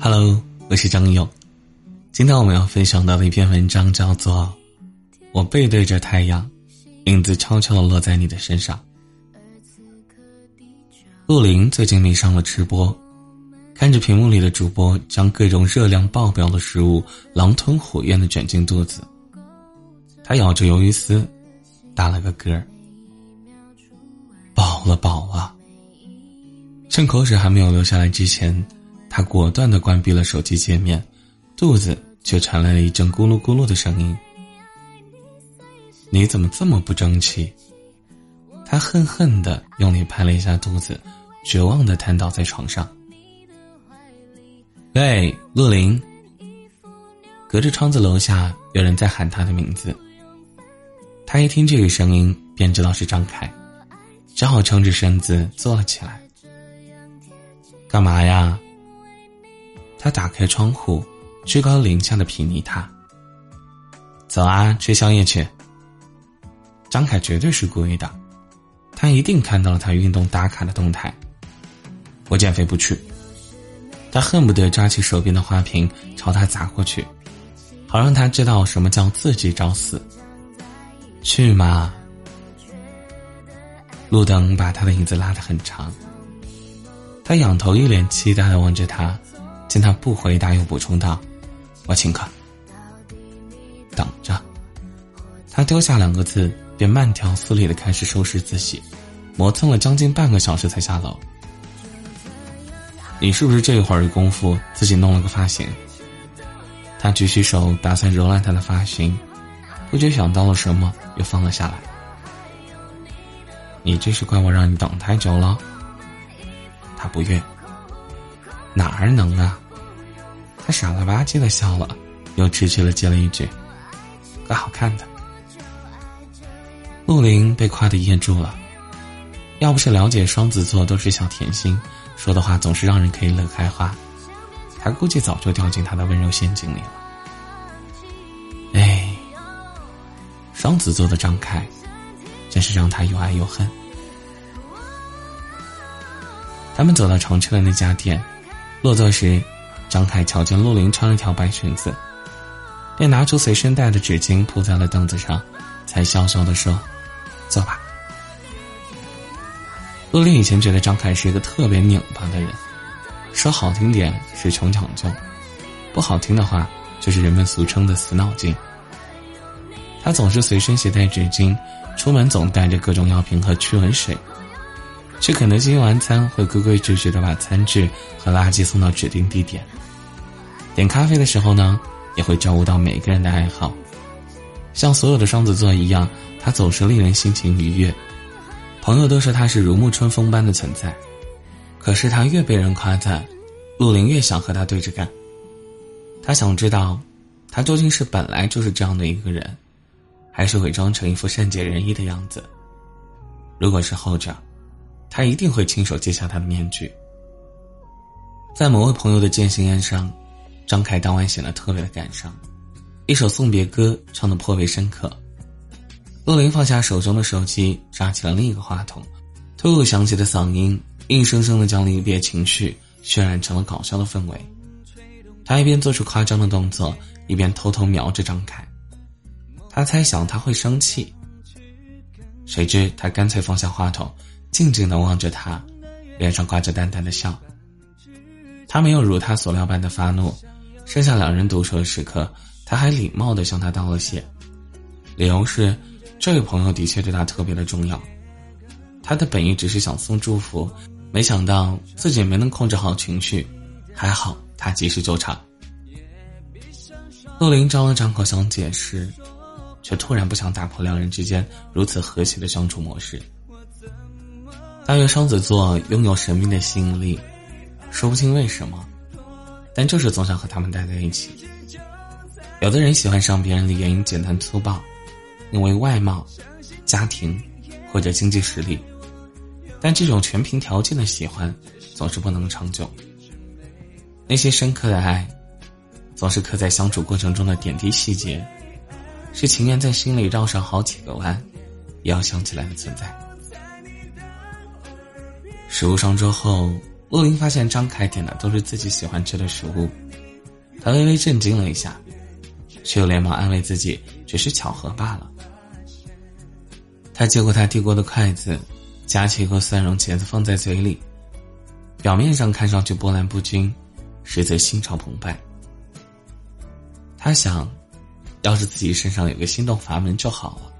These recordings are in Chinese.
Hello，我是张勇。今天我们要分享到的一篇文章叫做《我背对着太阳，影子悄悄的落在你的身上》。陆林最近迷上了吃播，看着屏幕里的主播将各种热量爆表的食物狼吞虎咽的卷进肚子，他咬着鱿鱼丝，打了个嗝。饱了，饱了。趁口水还没有流下来之前，他果断的关闭了手机界面，肚子却传来了一阵咕噜咕噜的声音。你怎么这么不争气？他恨恨的用力拍了一下肚子，绝望的瘫倒在床上。喂，陆林。隔着窗子楼下有人在喊他的名字。他一听这个声音，便知道是张凯，只好撑着身子坐了起来。干嘛呀？他打开窗户，居高临下的睥睨他。走啊，吃宵夜去。张凯绝对是故意的，他一定看到了他运动打卡的动态。我减肥不去。他恨不得抓起手边的花瓶朝他砸过去，好让他知道什么叫自己找死。去嘛！路灯把他的影子拉得很长。他仰头，一脸期待的望着他，见他不回答，又补充道：“我请客。”等着。他丢下两个字，便慢条斯理的开始收拾自己，磨蹭了将近半个小时才下楼。你是不是这一会儿的功夫自己弄了个发型？他举起手打算揉烂他的发型，不觉想到了什么，又放了下来。你这是怪我让你等太久了？他不悦，哪儿能啊？他傻了吧唧的笑了，又痴痴的接了一句：“怪好看的。”陆林被夸的噎住了，要不是了解双子座都是小甜心，说的话总是让人可以乐开花，他估计早就掉进他的温柔陷阱里了。哎，双子座的张开，真是让他又爱又恨。他们走到常去的那家店，落座时，张凯瞧见陆林穿了条白裙子，便拿出随身带的纸巾铺在了凳子上，才笑笑的说：“坐吧。”陆林以前觉得张凯是一个特别拧巴的人，说好听点是穷讲究，不好听的话就是人们俗称的死脑筋。他总是随身携带纸巾，出门总带着各种药品和驱蚊水。去肯德基用完餐，会规规矩矩的把餐具和垃圾送到指定地点。点咖啡的时候呢，也会照顾到每个人的爱好。像所有的双子座一样，他总是令人心情愉悦。朋友都说他是如沐春风般的存在。可是他越被人夸赞，陆林越想和他对着干。他想知道，他究竟是本来就是这样的一个人，还是伪装成一副善解人意的样子？如果是后者。他一定会亲手揭下他的面具。在某位朋友的践行宴上，张凯当晚显得特别的感伤，一首送别歌唱得颇为深刻。陆林放下手中的手机，抓起了另一个话筒，突兀响起的嗓音硬生生的将离别情绪渲染成了搞笑的氛围。他一边做出夸张的动作，一边偷偷瞄着张凯。他猜想他会生气，谁知他干脆放下话筒。静静的望着他，脸上挂着淡淡的笑。他没有如他所料般的发怒，剩下两人独处的时刻，他还礼貌的向他道了谢，理由是这位朋友的确对他特别的重要。他的本意只是想送祝福，没想到自己没能控制好情绪，还好他及时救场。陆林张了张口想解释，却突然不想打破两人之间如此和谐的相处模式。大约双子座拥有神秘的吸引力，说不清为什么，但就是总想和他们待在一起。有的人喜欢上别人的原因简单粗暴，因为外貌、家庭或者经济实力，但这种全凭条件的喜欢总是不能长久。那些深刻的爱，总是刻在相处过程中的点滴细节，是情愿在心里绕上好几个弯，也要想起来的存在。食物上桌后，陆林发现张凯点的都是自己喜欢吃的食物，他微微震惊了一下，却又连忙安慰自己只是巧合罢了。他接过他递过的筷子，夹起一个蒜蓉茄子放在嘴里，表面上看上去波澜不惊，实则心潮澎湃。他想，要是自己身上有个心动阀门就好了，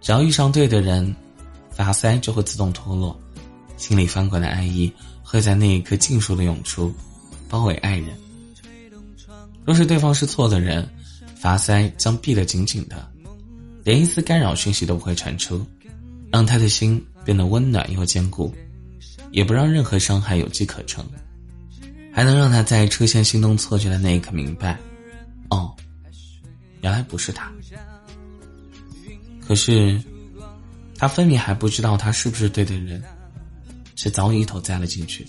只要遇上对的人，阀塞就会自动脱落，心里翻滚的爱意。会在那一刻尽数的涌出，包围爱人。若是对方是错的人，阀塞将闭得紧紧的，连一丝干扰讯息都不会传出，让他的心变得温暖又坚固，也不让任何伤害有机可乘，还能让他在出现心动错觉的那一刻明白，哦，原来不是他。可是，他分明还不知道他是不是对的人。却早已一头栽了进去。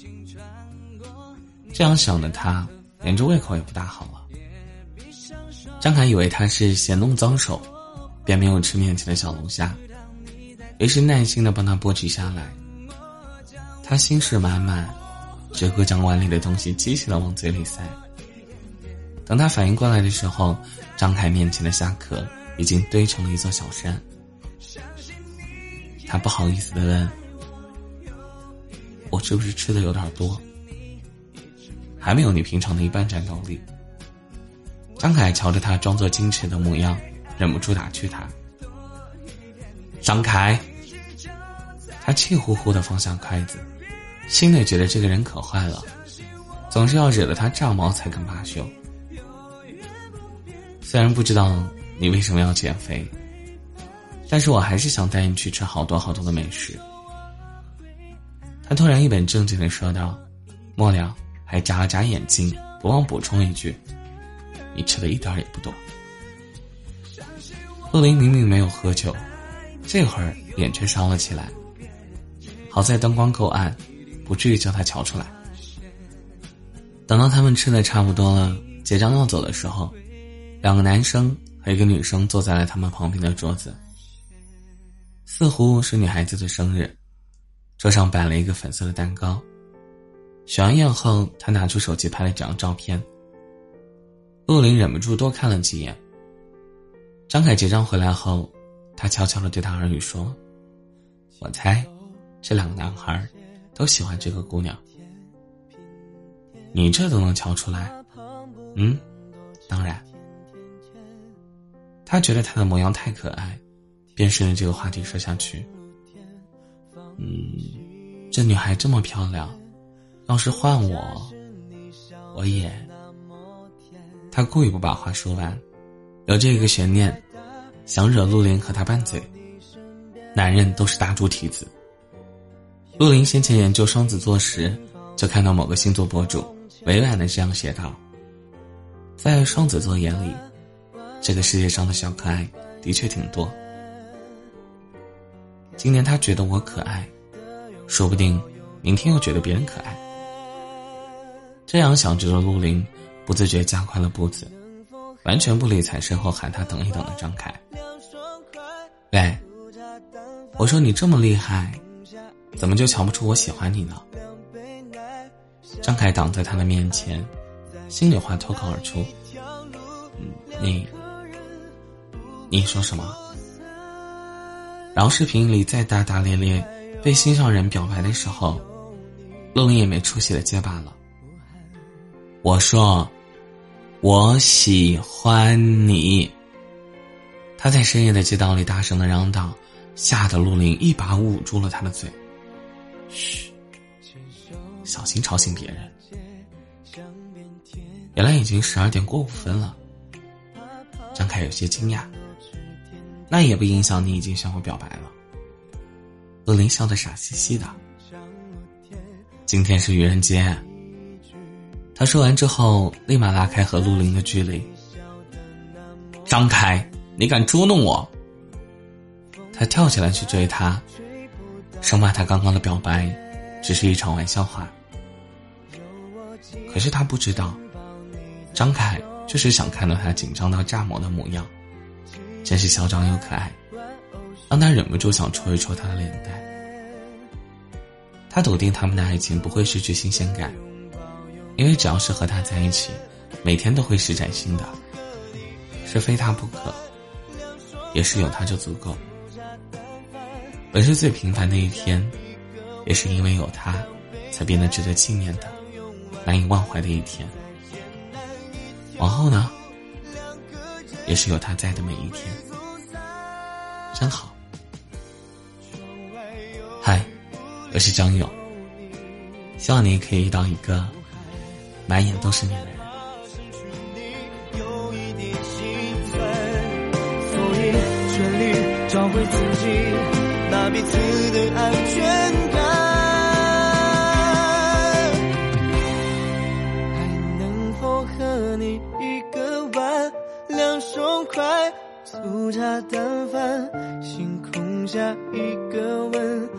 这样想的他，连着胃口也不大好了。张凯以为他是嫌弄脏手，便没有吃面前的小龙虾，于是耐心的帮他剥取下来。他心事满满，只顾将碗里的东西机械的往嘴里塞。等他反应过来的时候，张凯面前的虾壳已经堆成了一座小山。他不好意思的问。是不是吃的有点多？还没有你平常的一半战斗力。张凯瞧着他装作矜持的模样，忍不住打趣他。张凯，他气呼呼的放下筷子，心里觉得这个人可坏了，总是要惹得他炸毛才肯罢休。虽然不知道你为什么要减肥，但是我还是想带你去吃好多好多的美食。他突然一本正经的说道，末了还眨了眨眼睛，不忘补充一句：“你吃的一点也不多。”陆林明明没有喝酒，这会儿脸却烧了起来。好在灯光够暗，不至于叫他瞧出来。等到他们吃的差不多了，结账要走的时候，两个男生和一个女生坐在了他们旁边的桌子，似乎是女孩子的生日。桌上摆了一个粉色的蛋糕。许完宴后，他拿出手机拍了几张照片。陆林忍不住多看了几眼。张凯结账回来后，他悄悄的对他耳语说：“我猜，这两个男孩都喜欢这个姑娘。你这都能瞧出来？嗯，当然。”他觉得他的模样太可爱，便顺着这个话题说下去。这女孩这么漂亮，要是换我，我也。他故意不把话说完，留这个悬念，想惹陆林和他拌嘴。男人都是大猪蹄子。陆林先前研究双子座时，就看到某个星座博主委婉的这样写道：在双子座眼里，这个世界上的小可爱的确挺多。今年他觉得我可爱，说不定明天又觉得别人可爱。这样想着的陆林，不自觉加快了步子，完全不理睬身后喊他等一等的张凯。喂，我说你这么厉害，怎么就瞧不出我喜欢你呢？张凯挡在他的面前，心里话脱口而出：“你，你说什么？”然后视频里再大大咧咧，被心上人表白的时候，陆林也没出息的结巴了。我说，我喜欢你。他在深夜的街道里大声的嚷道，吓得陆林一把捂住了他的嘴。嘘，小心吵醒别人。原来已经十二点过五分了。张凯有些惊讶。那也不影响你已经向我表白了。陆林笑得傻兮兮的。今天是愚人节。他说完之后，立马拉开和陆林的距离。张开，你敢捉弄我？他跳起来去追他，生怕他刚刚的表白只是一场玩笑话。可是他不知道，张凯就是想看到他紧张到炸毛的模样。真是嚣张又可爱，让他忍不住想戳一戳他的脸蛋。他笃定他们的爱情不会失去新鲜感，因为只要是和他在一起，每天都会是崭新的，是非他不可，也是有他就足够。本是最平凡的一天，也是因为有他，才变得值得纪念的、难以忘怀的一天。往后呢，也是有他在的每一天，真好。嗨，我是张勇，希望你可以遇到一个满眼都是你的人。全力找回自己。那彼此的安全感，粗茶淡饭，星空下一个吻，